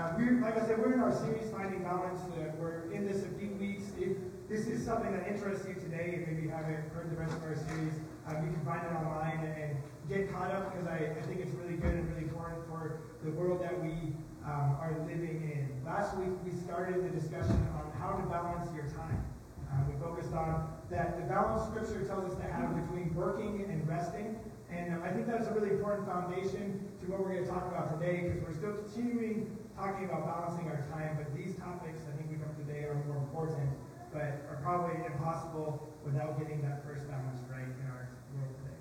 Um, we're, like I said, we're in our series, Finding Balance. Uh, we're in this a few weeks. If this is something that interests you today, and maybe you haven't heard the rest of our series, um, you can find it online and get caught up because I, I think it's really good and really important for the world that we um, are living in. Last week, we started the discussion on how to balance your time. Uh, we focused on that the balance Scripture tells us to have between working and resting. And um, I think that's a really important foundation to what we're going to talk about today because we're still continuing talking about balancing our time, but these topics I think we come today are more important, but are probably impossible without getting that first balance right in our world today.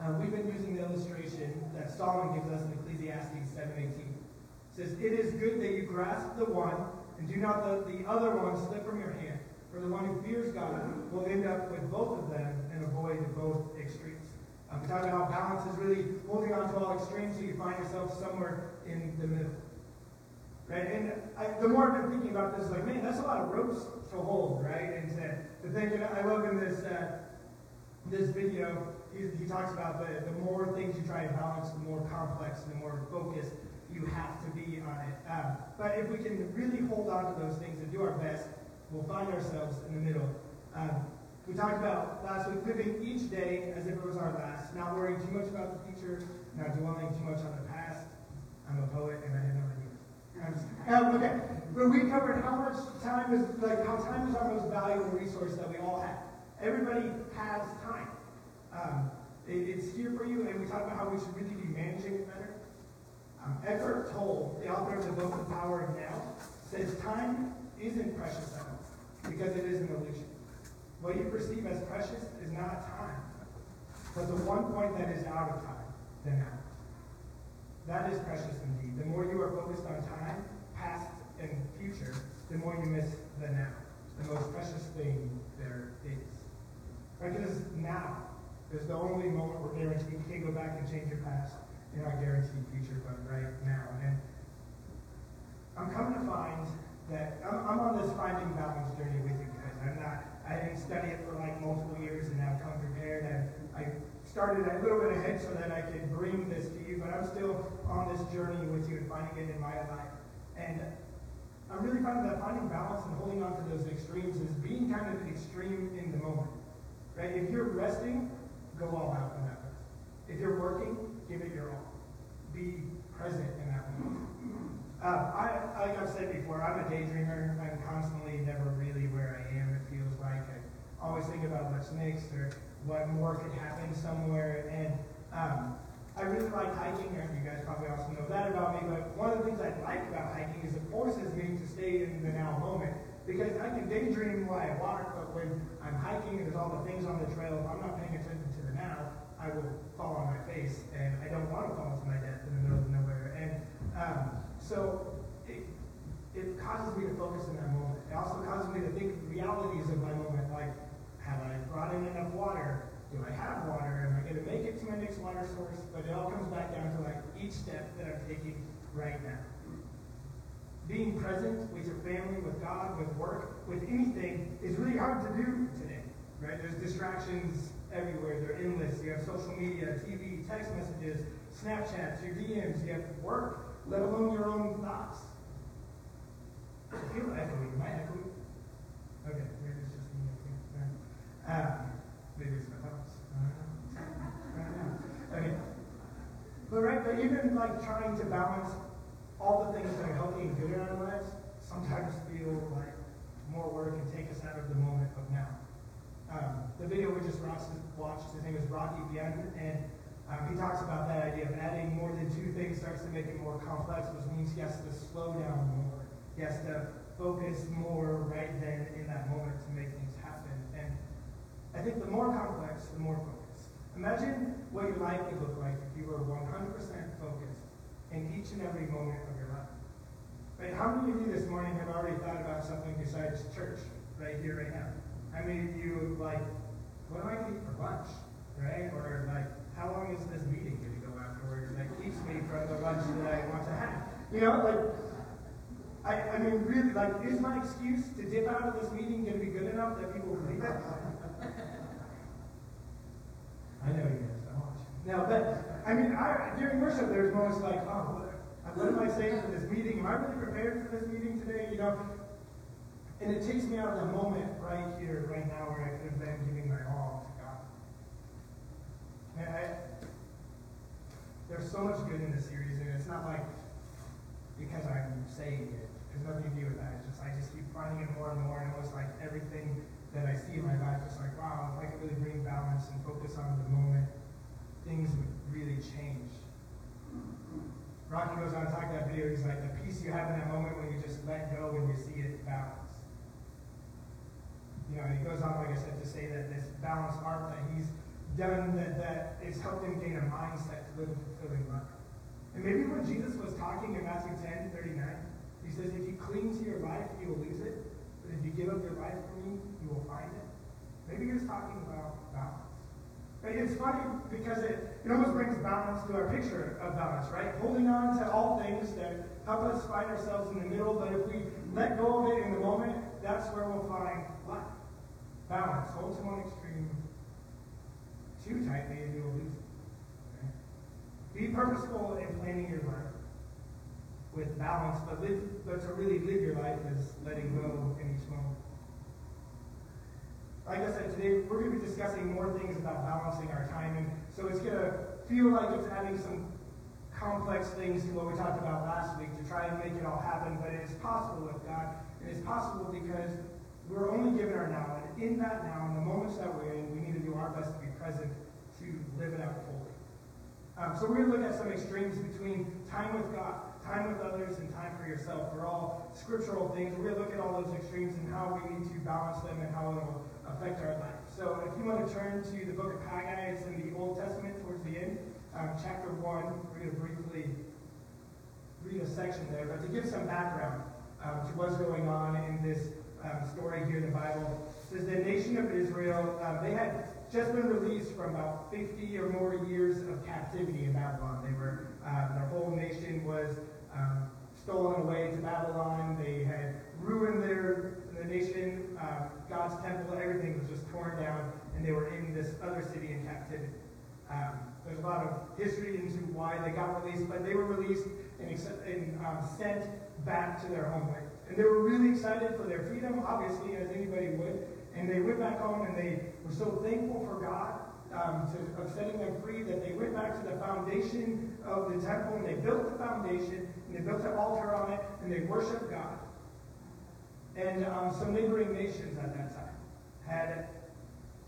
Uh, we've been using the illustration that Solomon gives us in Ecclesiastes 7:18. It says, "It is good that you grasp the one and do not let the other one slip from your hand. For the one who fears God will end up with both of them and avoid both extremes." Um, we talked about how balance is really holding on to all extremes so you find yourself somewhere in the middle. Right? And I, the more I've been thinking about this, like, man, that's a lot of ropes to hold, right? And to, to think, and I love in this uh, this video, he, he talks about the, the more things you try to balance, the more complex and the more focused you have to be on it. Um, but if we can really hold on to those things and do our best, we'll find ourselves in the middle. Um, we talked about last week living each day as if it was our last, not worrying too much about the future, not dwelling too much on the past. I'm a poet and I no idea. Um, okay, but we covered how much time is like how time is our most valuable resource that we all have. Everybody has time. Um, it, it's here for you, and we talked about how we should really be managing it better. Um, Eckhart Tolle, the author of the book The Power of Now, says time isn't precious enough because it is an illusion. What you perceive as precious is not time, but the one point that is out of time, the now. That is precious indeed. The more you are focused on time, past and future, the more you miss the now, the most precious thing there is. Right? Because now is the only moment we're guaranteed. You can't go back and change your past. You're not guaranteed future, but right now. And I'm coming to find that I'm, I'm on this finding balance journey with you guys. I'm not I didn't study it for like multiple years and now come prepared. And I started a little bit ahead so that I could bring this to you, but I'm still on this journey with you and finding it in my life. And I'm really finding that finding balance and holding on to those extremes is being kind of extreme in the moment. Right? If you're resting, go all out in that rest. If you're working, give it your all. Be present in that moment. Uh, I, like I've said before, I'm a daydreamer. I'm constantly never really where I am, it feels like. I always think about what's next or what more could happen somewhere. And um, I really like hiking. And you guys probably also know that about me. But one of the things I like about hiking is it forces me to stay in the now moment. Because I can daydream while I walk, but when I'm hiking and there's all the things on the trail, if I'm not paying attention to the now, I will fall on my face. And I don't want to fall to my death in the middle of nowhere. And um, so it, it causes me to focus in that moment. It also causes me to think realities of my moment, like, have I brought in enough water? Do I have water? Am I going to make it to my next water source? But it all comes back down to like each step that I'm taking right now. Being present with your family, with God, with work, with anything is really hard to do today, right? There's distractions everywhere. They're endless. You have social media, TV, text messages, Snapchats, your DMs, you have work, let alone your own thoughts. I feel echoey. Am I echoey? Okay, maybe it's just me. Maybe it's my thoughts. Okay. But right, but even like trying to balance all the things that are healthy and good in our lives sometimes feel like more work and take us out of the moment of now. Um, the video we just watched, his name is Rocky Bien, and um, he talks about that idea of adding more than two things starts to make it more complex, which means he has to slow down more. He has to focus more right then in that moment to make things I think the more complex, the more focused. Imagine what your life would look like if you were 100% focused in each and every moment of your life. Right? How many of you this morning have already thought about something besides church right here, right now? How many of you like, what do I eat for lunch? Right? Or like, how long is this meeting going to go afterwards that keeps me from the lunch that I want to have? You know, like, I, I mean, really, like, is my excuse to dip out of this meeting going to be good enough that people believe it? I know you guys don't watch. Now, but, I mean, I, during worship, there's moments like, oh, What am I saying for this meeting? Am I really prepared for this meeting today? You know, and it takes me out of the moment right here, right now, where I could have been giving my all to God. Man, I, there's so much good in this series, and it's not like because I'm saying it. There's nothing to do with that. It's just I just keep finding it more and more, and almost like everything that I see in my life, just like wow, if I really bring balance and focus on the moment, things would really change. Rocky goes on to talk that video. He's like the peace you have in that moment when you just let go and you see it balance. You know, he goes on, like I said, to say that this balanced art that he's done that that it's helped him gain a mindset to live a fulfilling life. And maybe when Jesus was talking in Matthew 10, 39, he says, if you cling to your life, you will lose it. But if you give up your life for me, you will find it. Maybe he was talking about balance. But It's funny because it, it almost brings balance to our picture of balance, right? Holding on to all things that help us find ourselves in the middle, but if we let go of it in the moment, that's where we'll find life. Balance. Hold to one extreme too tightly and you'll lose it. Be purposeful in planning your life with balance, but live but to really live your life is letting go in each moment. Like I said, today we're going to be discussing more things about balancing our time. And so it's going to feel like it's adding some complex things to what we talked about last week to try and make it all happen. But it is possible with God. It is possible because we're only given our now. And in that now, in the moments that we're in, we need to do our best to be present to live it out fully. Um, so we're going to look at some extremes between time with God, time with others, and time for yourself. They're all scriptural things. We're going to look at all those extremes and how we need to balance them and how it'll affect our life. So if you want to turn to the book of Haggai, it's in the Old Testament towards the end, um, chapter 1. We're going to briefly read a section there. But to give some background um, to what's going on in this um, story here in the Bible, says the nation of Israel, um, they had just been released from about 50 or more years of captivity in Babylon. They were, uh, their whole nation was um, stolen away to Babylon. They had ruined their nation, uh, God's temple, everything was just torn down, and they were in this other city in captivity. Um, there's a lot of history into why they got released, but they were released and, and um, sent back to their homeland. And they were really excited for their freedom, obviously, as anybody would. And they went back home and they were so thankful for God um, to, of setting them free that they went back to the foundation of the temple and they built the foundation and they built an altar on it and they worshiped God. And um, some neighboring nations at that time had,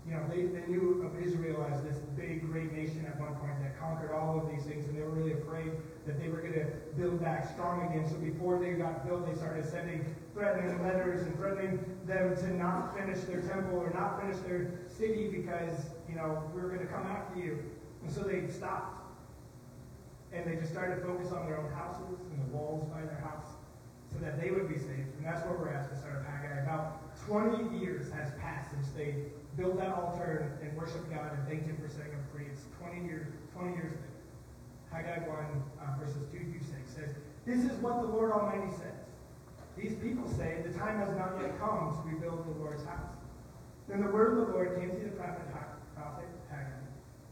you know, they, they knew of Israel as this big, great nation at one point that conquered all of these things, and they were really afraid that they were going to build back strong again. So before they got built, they started sending threatening letters and threatening them to not finish their temple or not finish their city because, you know, we we're going to come after you. And so they stopped. And they just started to focus on their own houses and the walls by their house that they would be saved. And that's what we're to start of Haggai. About 20 years has passed since they built that altar and, and worshiped God and thanked Him for setting free. It's 20 years, 20 years later. Haggai 1, uh, verses 2 through 6 says, This is what the Lord Almighty says. These people say, The time has not yet come to rebuild the Lord's house. Then the word of the Lord came to the prophet Haggai.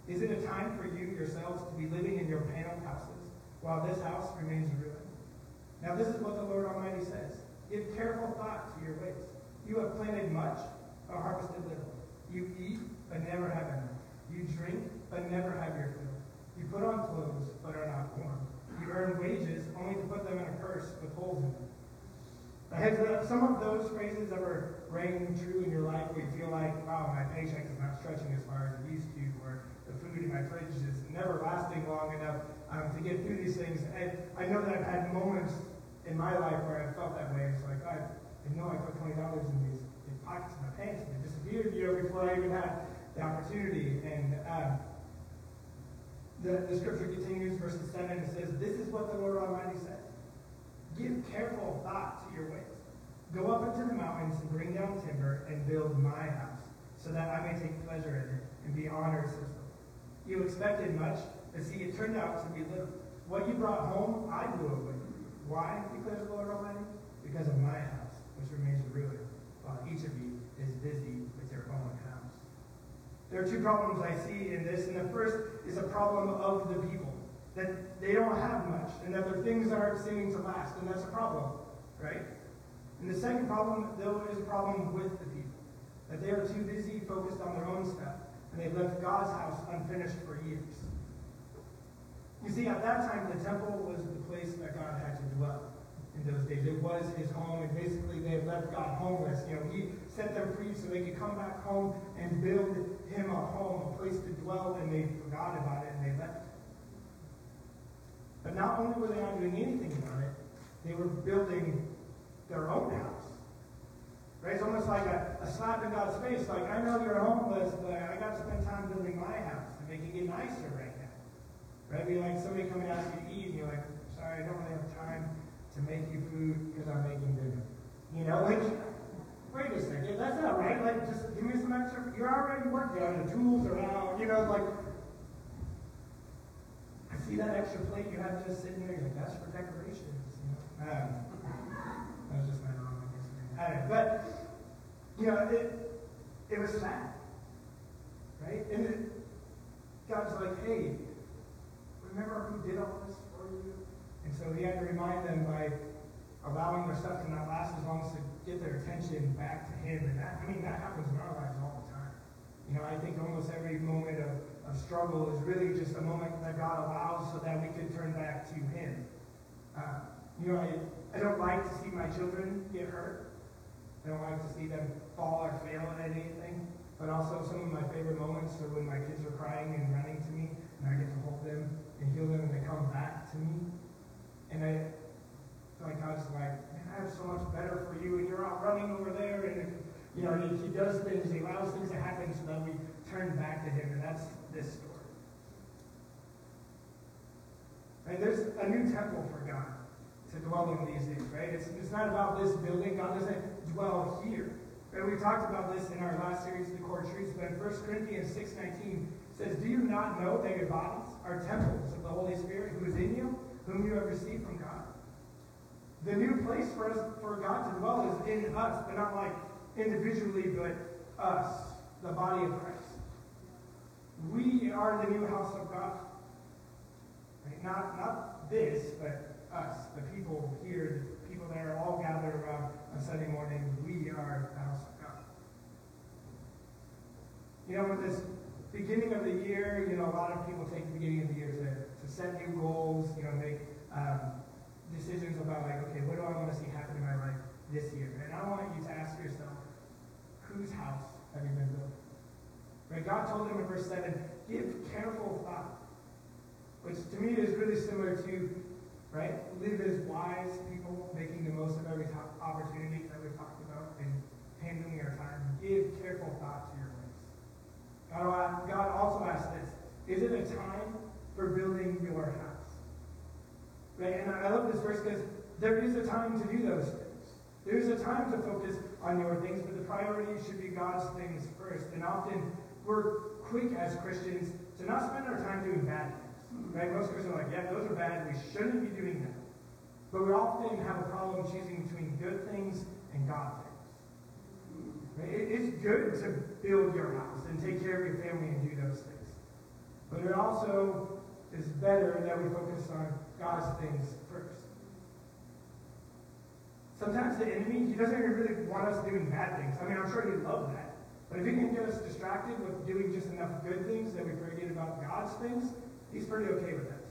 Is it a time for you yourselves to be living in your paneled houses while this house remains ruined? Now this is what the Lord Almighty says. Give careful thought to your ways. You have planted much, but harvested little. You eat, but never have enough. You drink, but never have your fill. You put on clothes, but are not warm. You earn wages, only to put them in a purse with holes in them. Has some of those phrases ever rang true in your life where you feel like, wow, my paycheck is not stretching as far as it used to, or the food in my fridge is never lasting long enough um, to get through these things. And I know that I've had moments in my life where I felt that way. It's like, I, I know I put $20 in these, these pockets of my pants and they disappeared, you know, before I even had the opportunity. And um, the, the scripture continues, verses 7, it says, This is what the Lord Almighty says. Give careful thought to your ways. Go up into the mountains and bring down timber and build my house, so that I may take pleasure in it and be honored, says the. You expected much, but see, it turned out to be little. What you brought home, I blew away. Why, declares the Lord Almighty? Because of my house, which remains ruined, while each of you is busy with your own house. There are two problems I see in this, and the first is a problem of the people. that they don't have much and that their things aren't seeming to last, and that's a problem, right? And the second problem, though, is a problem with the people. That they are too busy focused on their own stuff, and they've left God's house unfinished for years. You see, at that time, the temple was the place that God had to dwell in those days. It was his home, and basically they left God homeless. You know, he set them free so they could come back home and build him a home, a place to dwell, and they forgot about it and they left. But not only were they not doing anything about it, they were building their own house. Right? It's almost like a, a slap in God's face. Like, I know you're homeless, but I got to spend time building my house and making it nicer right Right? Be like somebody coming you to eat, and you're like, sorry, I don't really have time to make you food because I'm making dinner. You know, like, wait a second, that's not right. Like, just give me some extra. You're already working on the tools are out. You know, like, I see that extra plate you have just sitting there. You're like, that's for decorations. You know, um, that was just my wrong. I guess. But you know, it it was sad, right? And it, God's like, hey, remember who did all this for you? And so he had to remind them by allowing their stuff to not last as long as to get their attention back to him. And that, I mean, that happens in our lives all the time. You know, I think almost every moment of, of struggle is really just a moment that God allows so that we can turn back to him. Uh, you know, I, I don't like to see my children get hurt. I don't like to see them fall or fail at anything. But also some of my favorite moments are when my kids are crying and running to me, and I get to hold them and heal them, and they come back to me. And I feel like God's like, man, I have so much better for you, and you're out running over there, and you know, he, he does things, he allows things to happen so that we turn back to him, and that's this story. Right? There's a new temple for God to dwell in these days, right? It's, it's not about this building. God doesn't dwell here. Right? We talked about this in our last series, The Core Truths, but in 1 Corinthians 6.19 says, Do you not know that your bodies are temples of the Holy Spirit who is in you, whom you have received from God? The new place for us, for God to dwell is in us, but not like individually, but us, the body of Christ. We are the new house of God. Right? Not, not this, but us, the people here, the people that are all gathered around on Sunday morning. We are the house of God. You know, with this beginning of the year, you know, a lot of people take the beginning of the year to, to set new goals, you know, make um, decisions about like, okay, what do I want to see happen in my life this year? And I want you to ask yourself, whose house have you been building? Right? God told him in verse 7, give careful thought. Which to me is really similar to, right, live as wise people, making the most of every opportunity that we've talked about and handling our time. Give careful thought to your ways. God, also asked this, is it a time for building your house? Right? And I love this verse because there is a time to do those things. There is a time to focus on your things, but the priority should be God's things first. And often we're quick as Christians to not spend our time doing bad things. Right? Most Christians are like, yeah, those are bad. We shouldn't be doing them. But we often have a problem choosing between good things and God things. Right? It's good to build your house and take care of your family and do those things. But it also is better that we focus on God's things first. Sometimes the enemy, he doesn't really want us doing bad things. I mean, I'm sure he'd love that. But if he can get us distracted with doing just enough good things that we forget about God's things, he's pretty okay with that.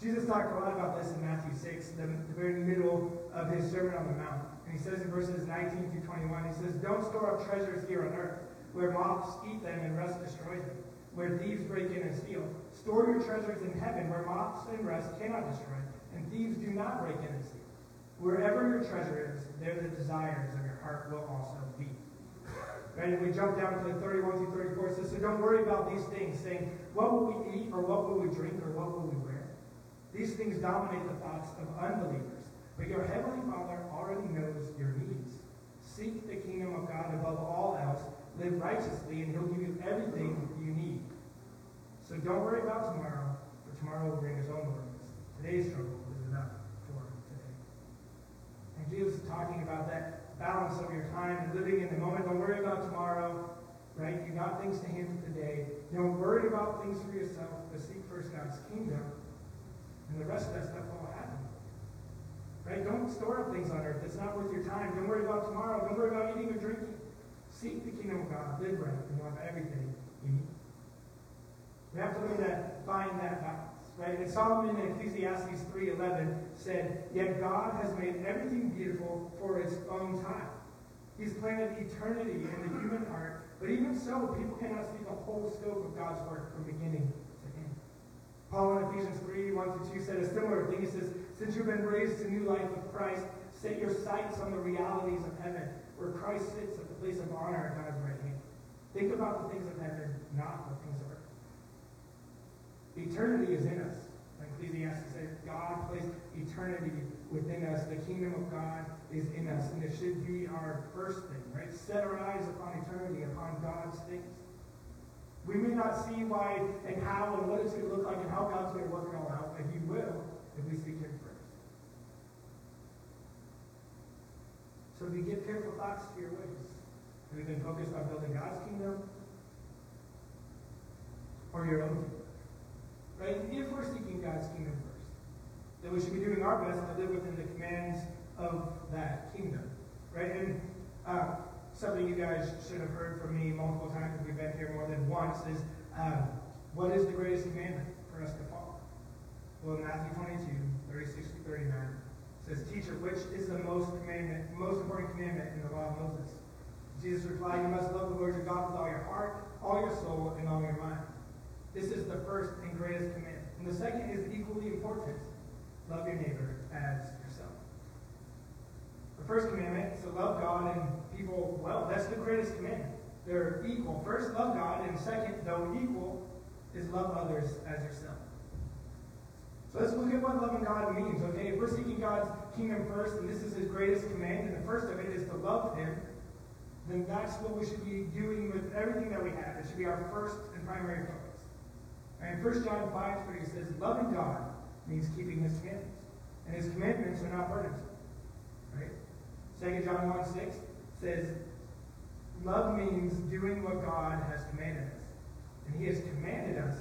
Jesus talked a lot about this in Matthew 6, the, the very middle of his Sermon on the Mount. And he says in verses 19 through 21, he says, Don't store up treasures here on earth, where moths eat them and rust destroys them, where thieves break in and steal. Store your treasures in heaven, where moths and rust cannot destroy, and thieves do not break in and steal. Wherever your treasure is, there the desires of your heart will also be. Right? And we jump down to the 31 through 34. It says, So don't worry about these things, saying, What will we eat, or what will we drink, or what will we wear? These things dominate the thoughts of unbelievers. But your heavenly Father already knows your needs. Seek the kingdom of God above all else. Live righteously, and he'll give you everything you need. So don't worry about tomorrow, for tomorrow will bring its own worries. Today's struggle is enough for today. And Jesus is talking about that balance of your time and living in the moment. Don't worry about tomorrow, right? You got things to handle today. Don't worry about things for yourself, but kingdom, and the rest of that stuff will happen. Right? Don't store up things on earth. It's not worth your time. Don't worry about tomorrow. Don't worry about eating or drinking. Seek the kingdom of God. Live right, and you'll have everything you need. We have to learn to find that balance. Right? And Solomon in Ecclesiastes 3.11 said, Yet God has made everything beautiful for its own time. He's planted eternity in the human heart, but even so, people cannot see the whole scope of God's work from beginning. Paul in Ephesians 3, 1 to 2 said a similar thing. He says, Since you've been raised to new life with Christ, set your sights on the realities of heaven, where Christ sits at the place of honor at God's right hand. Think about the things of heaven, not the things of earth. Eternity is in us. Ecclesiastes says God placed eternity within us. The kingdom of God is in us. And it should be our first thing, right? Set our eyes upon eternity, upon God's things. We may not see why and how and what it's going to look like and how God's going to work it all out, but He will if we seek Him first. So if we give careful thoughts to your ways. Have you been focused on building God's kingdom or your own kingdom? Right? If we're seeking God's kingdom first, then we should be doing our best to live within the commands of that kingdom. Right? And uh, something you guys should have heard from me multiple times we've been here more than once is uh, what is the greatest commandment for us to follow? Well, in Matthew 22, 36 to 39, says, Teacher, which is the most commandment, most important commandment in the law of Moses? Jesus replied, You must love the Lord your God with all your heart, all your soul, and all your mind. This is the first and greatest commandment. And the second is equally important. Love your neighbor as. The first commandment is to love God and people well. That's the greatest commandment. They're equal. First, love God, and second, though equal, is love others as yourself. So let's look at what loving God means. Okay, if we're seeking God's kingdom first, and this is his greatest command, and the first of it is to love him, then that's what we should be doing with everything that we have. It should be our first and primary focus. And 1 John 5 3 says, Loving God means keeping his commandments. And his commandments are not burdensome. Right? 2 John 1 6 says, Love means doing what God has commanded us. And he has commanded us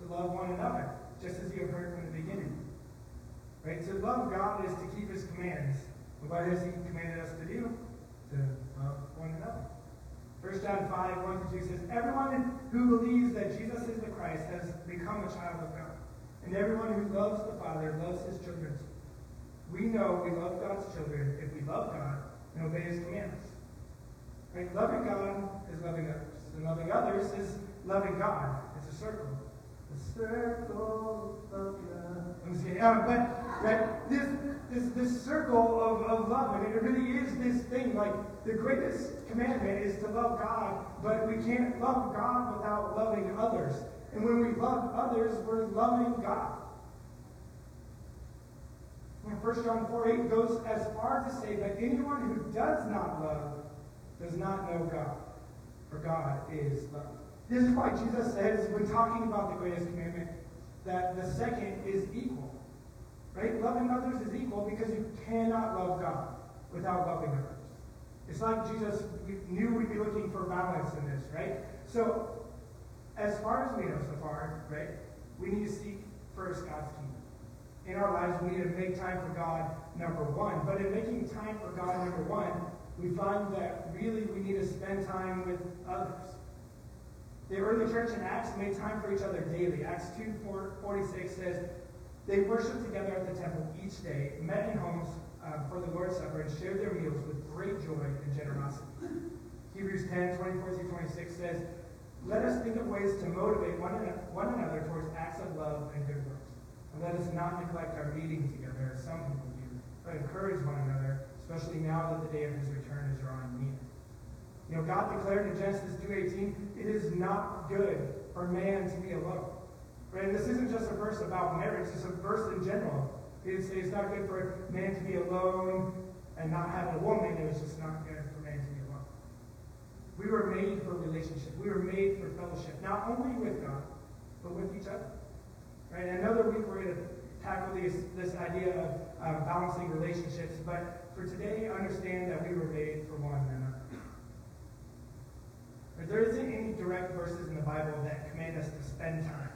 to love one another, just as you have heard from the beginning. Right? To love God is to keep his commands. And what has he commanded us to do? To love one another. 1 John 5, 1 to 2 says, Everyone who believes that Jesus is the Christ has become a child of God. And everyone who loves the Father loves his children. We know we love God's children if we love God and obey his commandments. Right? Loving God is loving others. And loving others is loving God. It's a circle. The circle of love. Let me see. Um, but right, this, this, this circle of, of love, I mean, it really is this thing. Like, the greatest commandment is to love God, but we can't love God without loving others. And when we love others, we're loving God. 1 John 4 8 goes as far to say that anyone who does not love does not know God, for God is love. This is why Jesus says, when talking about the greatest commandment, that the second is equal. Right? Loving others is equal because you cannot love God without loving others. It's like Jesus knew we'd be looking for balance in this, right? So, as far as we know so far, right, we need to seek first God's kingdom. In our lives, we need to make time for God, number one. But in making time for God, number one, we find that really we need to spend time with others. The early church in Acts made time for each other daily. Acts 2 46 says, They worshiped together at the temple each day, met in homes uh, for the Lord's Supper, and shared their meals with great joy and generosity. Hebrews 10 24 through 26 says, Let us think of ways to motivate one, one another towards acts of love and good works. And let us not neglect our meeting together, as some people do, but encourage one another, especially now that the day of his return is drawing near. You know, God declared in Genesis 2.18, it is not good for man to be alone. Right? And this isn't just a verse about marriage, it's a verse in general. Say it's not good for man to be alone and not have a woman. It was just not good for man to be alone. We were made for relationship. We were made for fellowship, not only with God, but with each other. Right? Another week we're going to tackle this, this idea of um, balancing relationships, but for today, understand that we were made for one another. There isn't any direct verses in the Bible that command us to spend time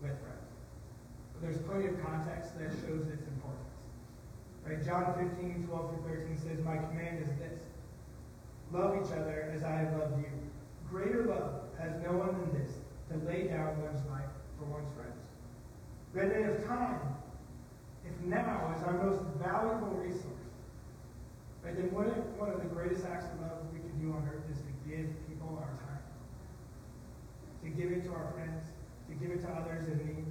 with friends. But there's plenty of context that shows its importance. Right? John 15, 12 through 13 says, My command is this. Love each other as I have loved you. Greater love has no one than this, to lay down one's life for one's friends. Then if time, if now is our most valuable resource, right, then one of, one of the greatest acts of love we can do on earth is to give people our time. To give it to our friends, to give it to others in need.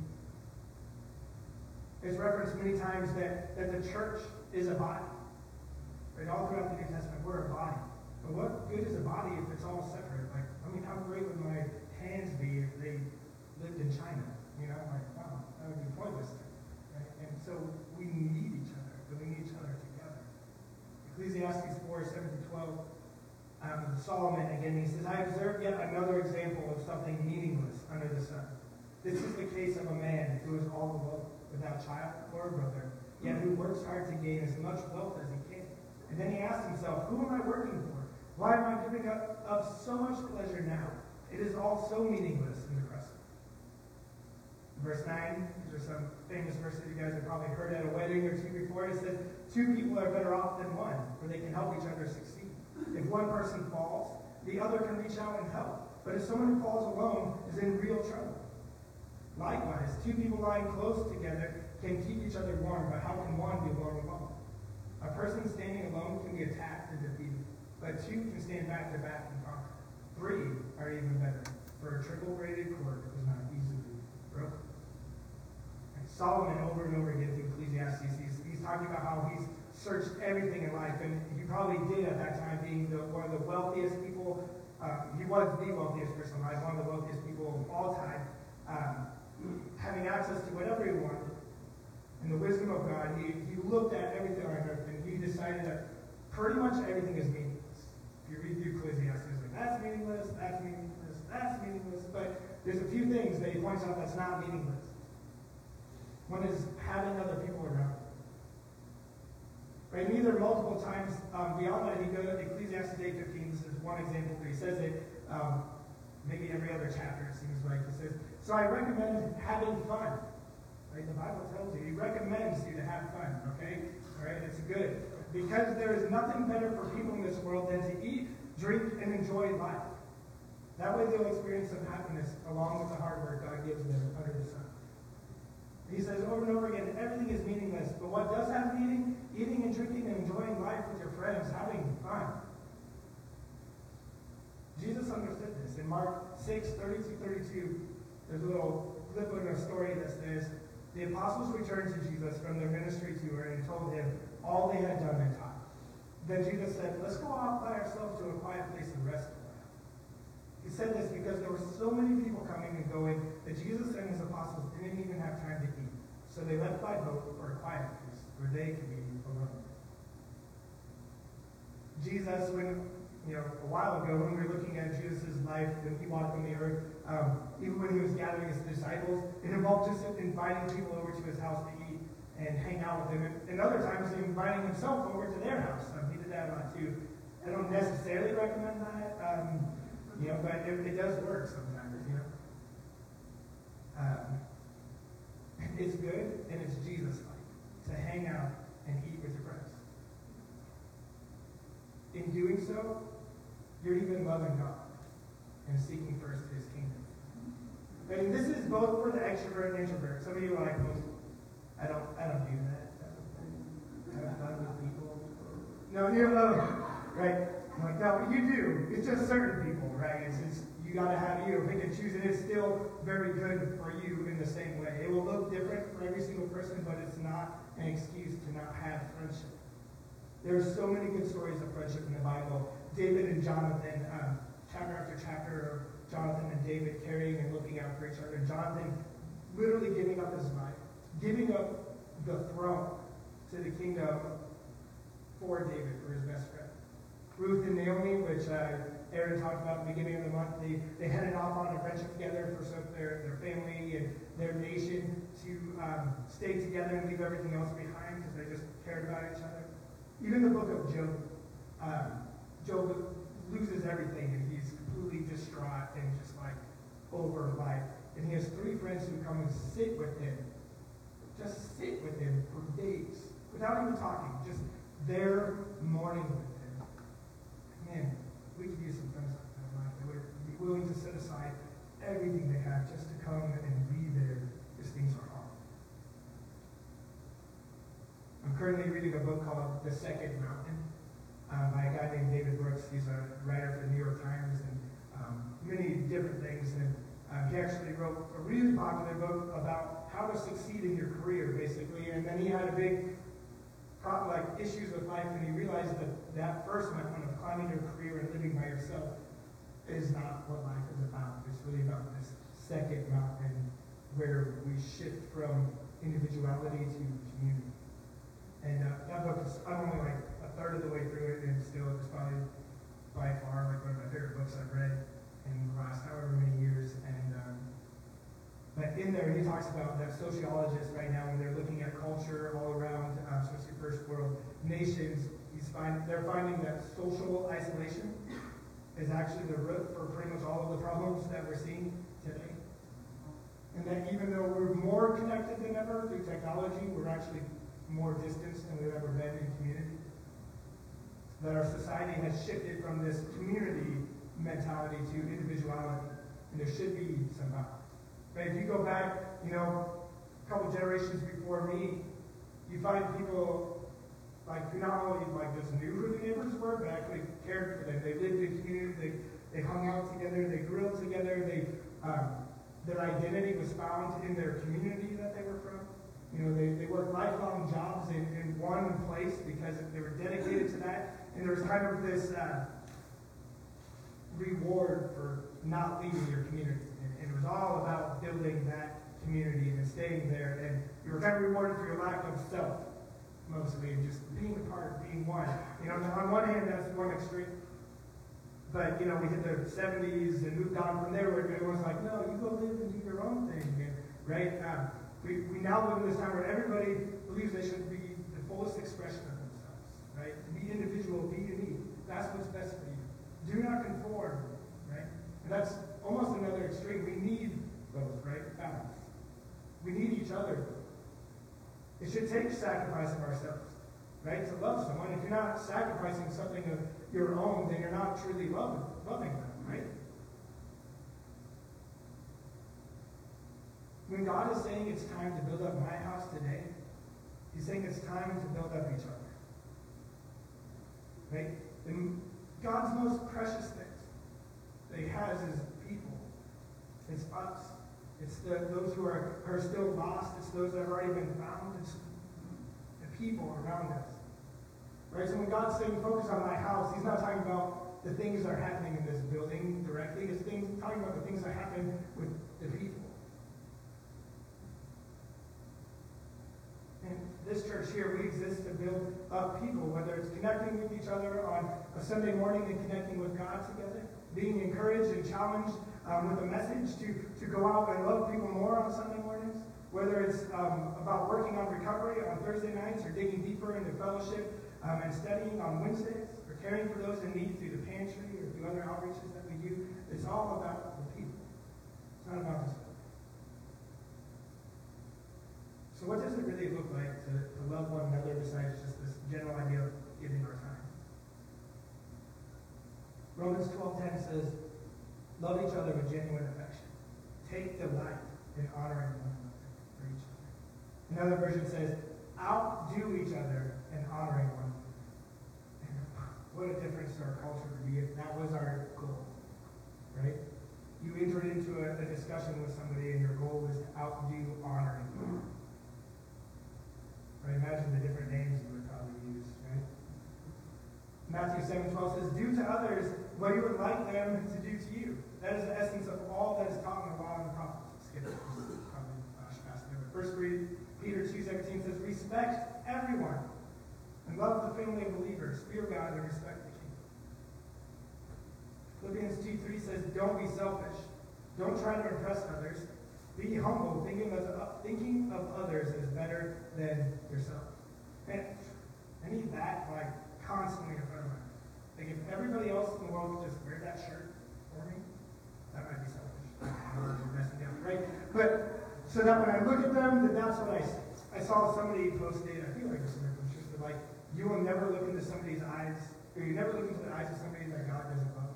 It's referenced many times that, that the church is a body. Right? All throughout the New Testament, we're a body. But what good is a body if it's all separate? Like, I mean, how great would my hands be if they lived in China? You know, like, that would. Right? And so we need each other, but we need each other together. Ecclesiastes 4, 7 to 12. Um, Solomon again, he says, I observed yet another example of something meaningless under the sun. This is the case of a man who is all alone without child or brother, yet who works hard to gain as much wealth as he can. And then he asks himself, Who am I working for? Why am I giving up, up so much pleasure now? It is all so meaningless. Verse 9, these are some famous verses you guys have probably heard at a wedding or two before. It says, Two people are better off than one, for they can help each other succeed. If one person falls, the other can reach out and help. But if someone who falls alone is in real trouble, Likewise, two people lying close together can keep each other warm, but how can one be warm alone? A person standing alone can be attacked and defeated, but two can stand back to back and conquer. Three are even better, for a triple braided cord is not easily broken. And Solomon, over and over again through Ecclesiastes, he's, he's talking about how he's searched everything in life, and he probably did at that time, being the, one of the wealthiest people. Uh, he was the wealthiest person alive, one of the wealthiest people of all time. Um, having access to whatever he wanted. In the wisdom of God, he, he looked at everything on earth and he decided that pretty much everything is meaningless. If you read through Ecclesiastes, like, that's meaningless, that's meaningless, that's meaningless. But there's a few things that he points out that's not meaningless. One is having other people around. Right? Neither multiple times um, beyond that, he goes Ecclesiastes 8.15, this is one example where he says it, um, maybe every other chapter it seems like. He says, so I recommend having fun. Right? The Bible tells you, he recommends you to have fun, okay? All right, it's good. Because there is nothing better for people in this world than to eat, drink, and enjoy life. That way they'll experience some happiness along with the hard work God gives them under the sun. He says over and over again, everything is meaningless. But what does have meaning? Eating and drinking and enjoying life with your friends, having fun. Jesus understood this. In Mark 6, 32, 32, there's a little clip in a story that says, the apostles returned to Jesus from their ministry tour and told him all they had done and taught. Then Jesus said, let's go off by ourselves to a quiet place and rest. He said this because there were so many people coming and going that Jesus and his apostles didn't even have time to eat. So they left by boat for a quiet place where they could be alone. Jesus, when you know, a while ago when we were looking at Jesus' life when he walked on the earth, um, even when he was gathering his disciples, it involved just inviting people over to his house to eat and hang out with him. And, and other times, he inviting himself over to their house. Um, he did that a lot too. I don't necessarily recommend that, um, you know, but it, it, does work sometimes, you know. It's good and it's Jesus-like to hang out and eat with your friends. In doing so, you're even loving God and seeking first his kingdom. And this is both for the extrovert and introvert. Some of you are like, I don't I don't do that. Have fun with people. No, you know, right? I'm like, no, you do. It's just certain people, right? It's just you gotta have you pick and choose, and it's still very good for you in the same way. It will look different for every single person, but it's not an excuse to not have friendship. There are so many good stories of friendship in the Bible. David and Jonathan, um, chapter after chapter Jonathan and David carrying and looking out for each other. Jonathan literally giving up his life, giving up the throne to the kingdom for David, for his best friend. Ruth and Naomi, which uh, Aaron talked about the beginning of the month, they, they headed off on a venture together for some, their, their family and their nation to um, stay together and leave everything else behind because they just cared about each other. Even the book of Job, um, Job loses everything and he's completely distraught and just like over life. And he has three friends who come and sit with him, just sit with him for days without even talking, just there mourning with him. Man, we could some friends like that that would be willing to set aside everything they have just to come and be there because things are hard. I'm currently reading a book called The Second Mountain uh, by a guy named David Brooks. He's a writer for the New York Times and um, many different things. And um, he actually wrote a really popular book about how to succeed in your career, basically. And then he had a big like issues with life, and he realized that that first mountain of climbing your career and living by yourself is not what life is about. It's really about this second mountain where we shift from individuality to community. And uh, that book is, I'm only like a third of the way through it, and still it's probably by far like one of my favorite books I've read in the last however many years. And but in there, he talks about that sociologists right now, when they're looking at culture all around, uh, especially first world nations, he's find, they're finding that social isolation is actually the root for pretty much all of the problems that we're seeing today. And that even though we're more connected than ever through technology, we're actually more distanced than we've ever been in community. That our society has shifted from this community mentality to individuality. And there should be some balance. But if you go back, you know, a couple generations before me, you find people like who not only like just knew who the neighbors were, but actually cared for them. They lived in community, they, they hung out together, they grilled together, they um, their identity was found in their community that they were from. You know, they, they worked lifelong jobs in, in one place because they were dedicated to that. And there was kind of this uh, reward for not leaving your community. Was all about building that community and staying there. And you were kind of rewarded for your lack of self, mostly, and just being a part, being one. You know, on one hand, that's one extreme. But, you know, we hit the 70s and moved on from there where everyone's like, no, you go live and do your own thing. And, right? Um, we, we now live in this time where everybody believes they should be the fullest expression of themselves, right? Be individual, be unique. That's what's best for you. Do not conform? And that's almost another extreme. We need both, right? Balance. We need each other. It should take sacrifice of ourselves, right? To love someone. If you're not sacrificing something of your own, then you're not truly loving, loving them, right? When God is saying it's time to build up my house today, He's saying it's time to build up each other. Right? And God's most precious things that He has is people. It's us. It's the, those who are, are still lost. It's those that have already been found. It's the people around us. Right? So when God's saying focus on my house, He's not talking about the things that are happening in this building directly. He's things, talking about the things that happen with the people. And this church here, we exist to build up people, whether it's connecting with each other on a Sunday morning and connecting with God together, being encouraged and challenged um, with a message to, to go out and love people more on Sunday mornings, whether it's um, about working on recovery on Thursday nights or digging deeper into fellowship um, and studying on Wednesdays, or caring for those in need through the pantry or through other outreaches that we do. It's all about the people. It's not about us. So what does it really look like to, to love one another besides just this general idea of giving our time? Romans 12.10 says, love each other with genuine affection. Take delight in honoring one another for each other. Another version says, outdo each other in honoring one another. And what a difference to our culture would be if that was our goal, right? You entered into a, a discussion with somebody and your goal was to outdo honoring them. Right? Imagine the different names you would probably use, right? Matthew 7 12 says, Do to what you would like them to do to you. That is the essence of all that is taught in the law and the prophets. Uh, Skip it. First Peter 2.17 says, Respect everyone and love the family of believers. Fear God and respect the king. Philippians 2 3 says, Don't be selfish. Don't try to impress others. Be humble, thinking of, uh, thinking of others as better than yourself. And I need that like constantly in front of me. Like if everybody else in the world could just wear that shirt for me, that might be selfish. Right? But so that when I look at them, that that's what I see. I saw somebody posted, I feel like a picture, like you will never look into somebody's eyes, or you never look into the eyes of somebody that God doesn't love.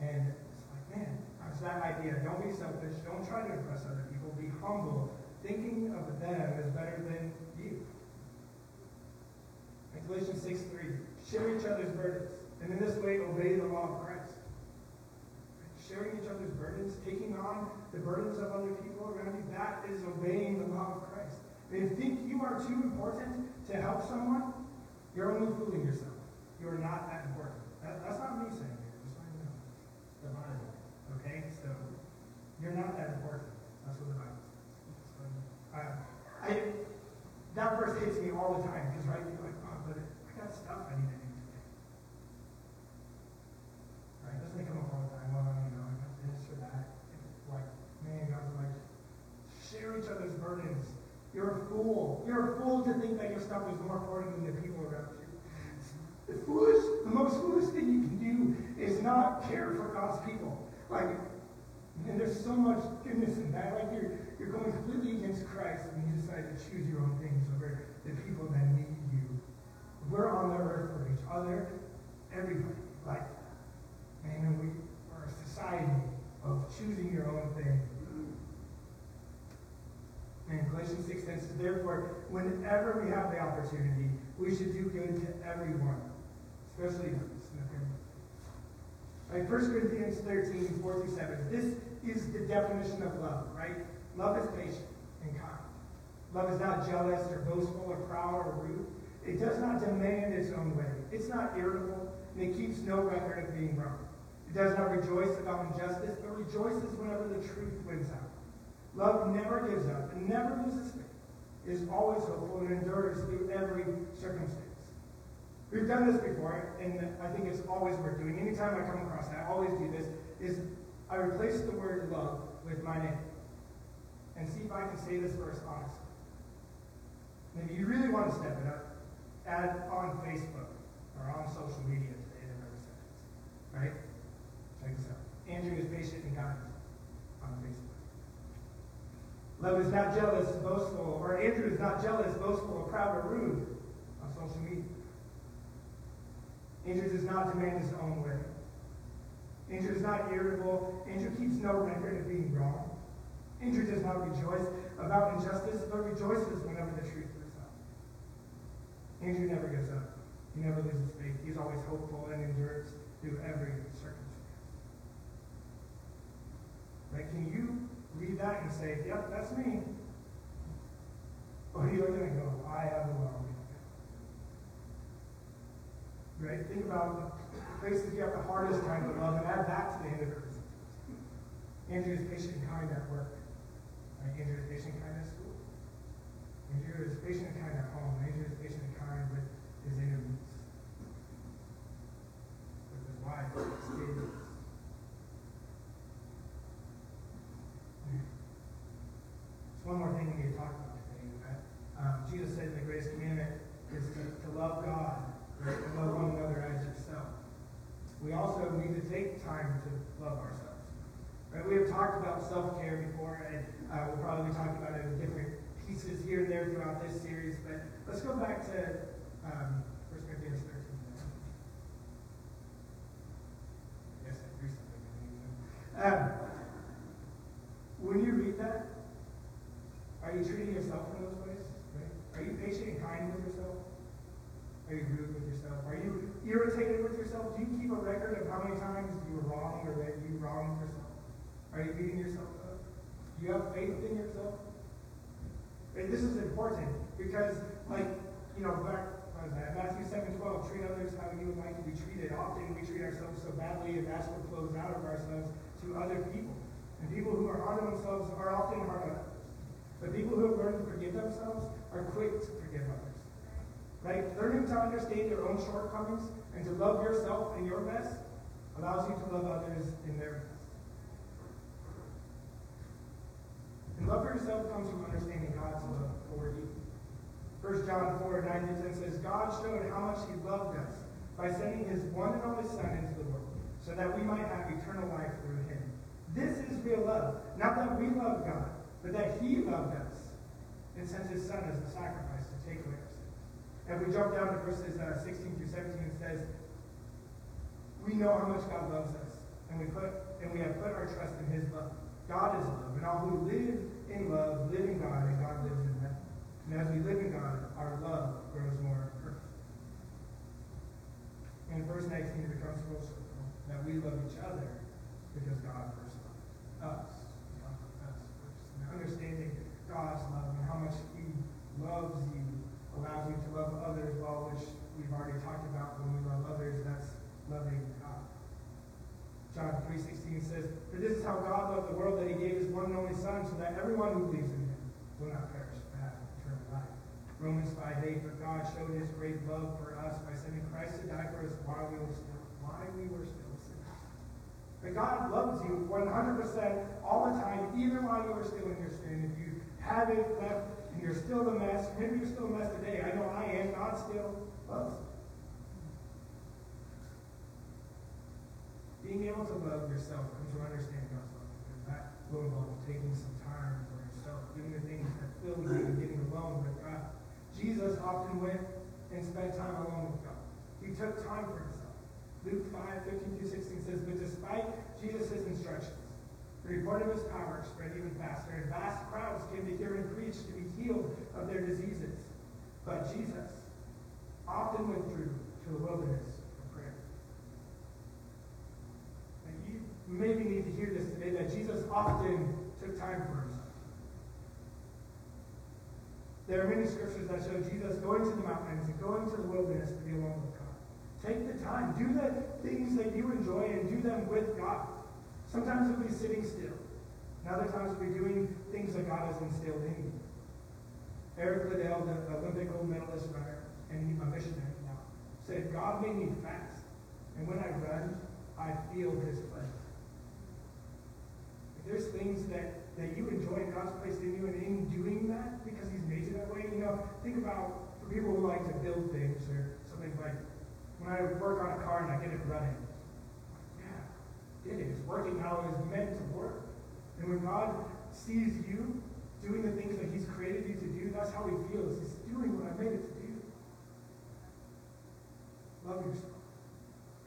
And it's like, man, it's that idea. Don't be selfish. Don't try to impress other people. Be humble. Thinking of them is better than you. In Galatians 6 3, share each other's burdens, and in this way obey the law of Christ. Sharing each other's burdens, taking on the burdens of other people around you, that is obeying the law of Christ. If you think you are too important to help someone, you're only fooling yourself. You are not that important. That, that's not me saying it. Just let you know. The Bible. Okay? So, you're not that important. That's what the Bible says. I, that verse hits me all the time because, right, you're like, oh, but I got stuff I need to do today. Right? Doesn't it come up all the time? Well, you know, I got this or that. Like, man, God's like, share each other's burdens. You're a fool. You're a fool to think that your stuff is more important than the people around you. The foolish, the most foolish thing you can do is not care for God's people. Like, and there's so much goodness in that. Like you're you're going completely against Christ when you decide to choose your own things over the people that need you. We're on the earth for each other, everybody. Like, man, we are a society of choosing your own thing. And Galatians 6 says, therefore, whenever we have the opportunity, we should do good to everyone, especially those in the family. Right, 1 Corinthians 13, 4 through 7. This is the definition of love, right? Love is patient and kind. Love is not jealous or boastful or proud or rude. It does not demand its own way. It's not irritable, and it keeps no record of being wrong. It does not rejoice about injustice, but rejoices whenever the truth wins out. Love never gives up and never loses faith. It is always hopeful and endures through every circumstance. We've done this before, and I think it's always worth doing. Anytime I come across that, I always do this, is I replace the word love with my name. And see if I can say this verse honestly. Maybe you really want to step it up, add on Facebook or on social media today the never said it. Right? Check this out. Andrew is patient and kind on Facebook. Love is not jealous, boastful, or Andrew is not jealous, boastful, or proud, or rude on social media. Andrew does not demand his own way. Andrew is not irritable. Andrew keeps no record of being wrong. Andrew does not rejoice about injustice, but rejoices whenever the truth comes out. Andrew never gives up. He never loses faith. He's always hopeful and endures through every circumstance. Right? Can you read that and say, yep, that's me? Or you're going to go, I have the wrong Right? Think about the places you have the hardest time to love and add that to the end of it. Andrew is patient and kind at work. Andrew is patient and kind at school. Andrew is patient and kind at home. Andrew is patient and kind with his enemies. With his wife, with his kids. There's one more thing we need to talk about today. That, um, Jesus said the greatest commandment is to, to love God right, and love one another as yourself. We also need to take time to love ourselves. Right? We have talked about self-care before, and uh, we'll probably be talking about it in different pieces here and there throughout this series. But let's go back to um, 1 Corinthians 13. Yes, I threw something. Um, when you read that, are you treating yourself in those ways? Right? Are you patient and kind with yourself? Are you rude with yourself? Are you irritated with yourself? Do you keep a record of how many times you were wrong or that you wronged yourself? Are you beating yourself up? Do you have faith in yourself? And this is important because, like, you know, back, what was that? Matthew 7 12, treat others how you would like to be treated. Often we treat ourselves so badly, and that's what flows out of ourselves to other people. And people who are hard on themselves are often hard on others. But people who have learned to forgive themselves are quick to forgive others. Right? Learning to understand your own shortcomings and to love yourself and your best allows you to love others in their best. And love for yourself comes from understanding God's love for you. 1 John 4, 9 through 10 says, God showed how much he loved us by sending his one and only Son into the world, so that we might have eternal life through him. This is real love. Not that we love God, but that he loved us and sent his Son as a sacrifice to take away our sins. And if we jump down to verses uh, 16 through 17, it says, We know how much God loves us, and we put and we have put our trust in his love. God is love, and all who live in love live in God, and God lives in them. And as we live in God, our love grows more perfect. And in verse 19, it becomes full circle that we love each other because God us. Understanding God's love and how much He loves you allows you to love others well, which we've already talked about. When we love others, that's loving God. John 3.16 says, For this is how God loved the world, that he gave his one and only Son, so that everyone who believes in him will not perish, but have eternal life. Romans 5.8, For God showed his great love for us by sending Christ to die for us while we were still, while we were still. But God loves you 100% all the time, even while you are still in your sin. If you haven't left and you're still a mess, maybe you're still a mess today. I know I am. God still loves you. Being able to love yourself and to understand God's love. And that will involve taking some time for yourself, doing the things that fill you and getting alone with God. Jesus often went and spent time alone with God. He took time for himself. Luke 5, 15 through 16 says, But despite Jesus' instructions, the report of his power spread even faster, and vast crowds came to hear him preach to be healed of their diseases. But Jesus often withdrew to the wilderness for prayer. You maybe need to hear this today that Jesus often took time for himself. There are many scriptures that show Jesus going to the mountains and going to the wilderness to be alone with God. Take the time. Do the things that you enjoy and do them with God. Sometimes it'll be sitting still. And other times it'll be doing things that God has instilled in you. Eric Liddell, the Olympic gold medalist runner, and a missionary now, said, God made me fast. And when I run, I feel his presence If there's things that, that you enjoy and God's placed in you, and in doing that, because He's made you that way, you know, think about for people who like to build things or something like when I work on a car and I get it running. Yeah, it is working how it is meant to work. And when God sees you doing the things that He's created you to do, that's how He feels. He's doing what I made it to do. Love yourself.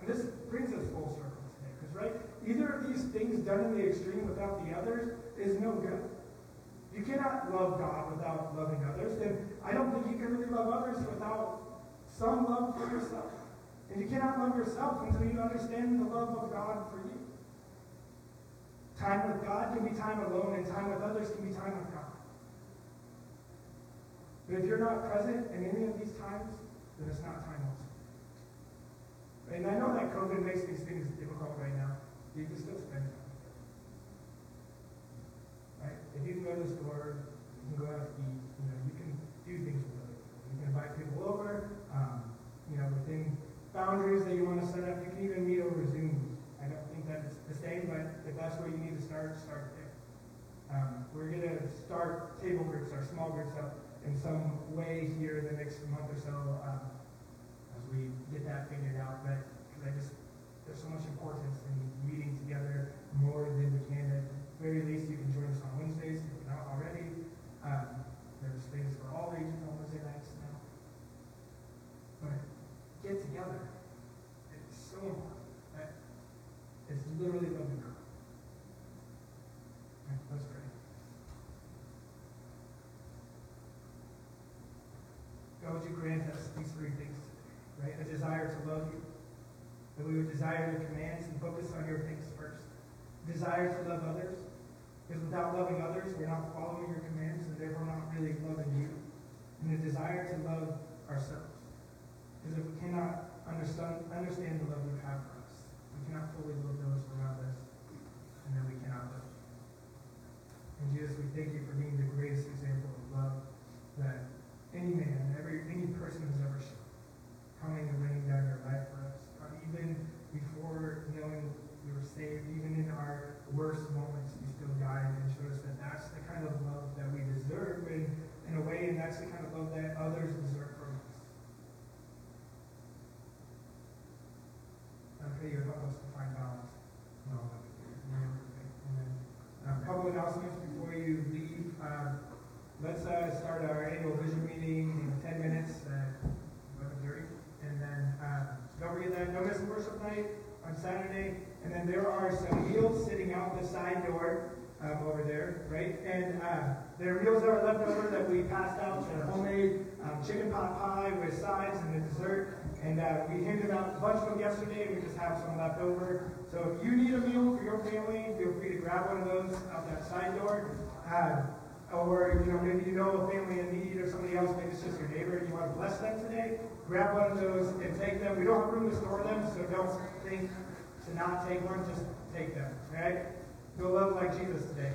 And this brings us full circle today, because right, Either of these things done in the extreme without the others is no good. You cannot love God without loving others. And I don't think you can really love others without some love for yourself. And you cannot love yourself until you understand the love of God for you. Time with God can be time alone, and time with others can be time with God. But if you're not present in any of these times, then it's not time also. And I know that COVID makes these things difficult right now you can still spend time. Right? If you can go to the store, you can go out to eat, you know, you can do things with other people. You can invite people over, um, you know, within boundaries that you want to set up. You can even meet over Zoom. I don't think that it's the same, but if that's where you need to start, start there. Um, we're going to start table groups, our small groups up in some way here in the next month or so um, as we get that figured out. But I just there's so much importance in meeting together more than we can. At very least, you can join us on Wednesdays if you're not already. Um, there's things for all ages on Wednesday nights get together. It's so important. It's literally loving God. Right, let's pray. God, would you grant us these three things today, right? A desire to love you that we would desire your commands and focus on your things first. Desire to love others, because without loving others, we're not following your commands, and therefore not really loving you. And a desire to love ourselves. Because if we cannot understand, understand the love you have for us, we cannot fully love those around us, and then we cannot love you. And Jesus, we thank you for being the greatest example of love that any man, every any person has ever shown. Coming and laying down your life for us even before knowing we were saved, even in our worst moments, you still died and showed us that that's the kind of love that we deserve in, in a way, and that's the kind of love that others deserve from us. Saturday. And then there are some meals sitting out the side door um, over there, right? And uh, there are meals that are left over that we passed out. So homemade um, chicken pot pie with sides and the Uh, we handed out a bunch of them yesterday, and we just have some left over. So if you need a meal for your family, feel free to grab one of those out that side door. Uh, or, you know, maybe you know a family in need or somebody else, maybe it's just your neighbor, and you want to bless them today, grab one of those and take them. We don't have room to store them, so don't think to not take one, just take them, right? Go love like Jesus today.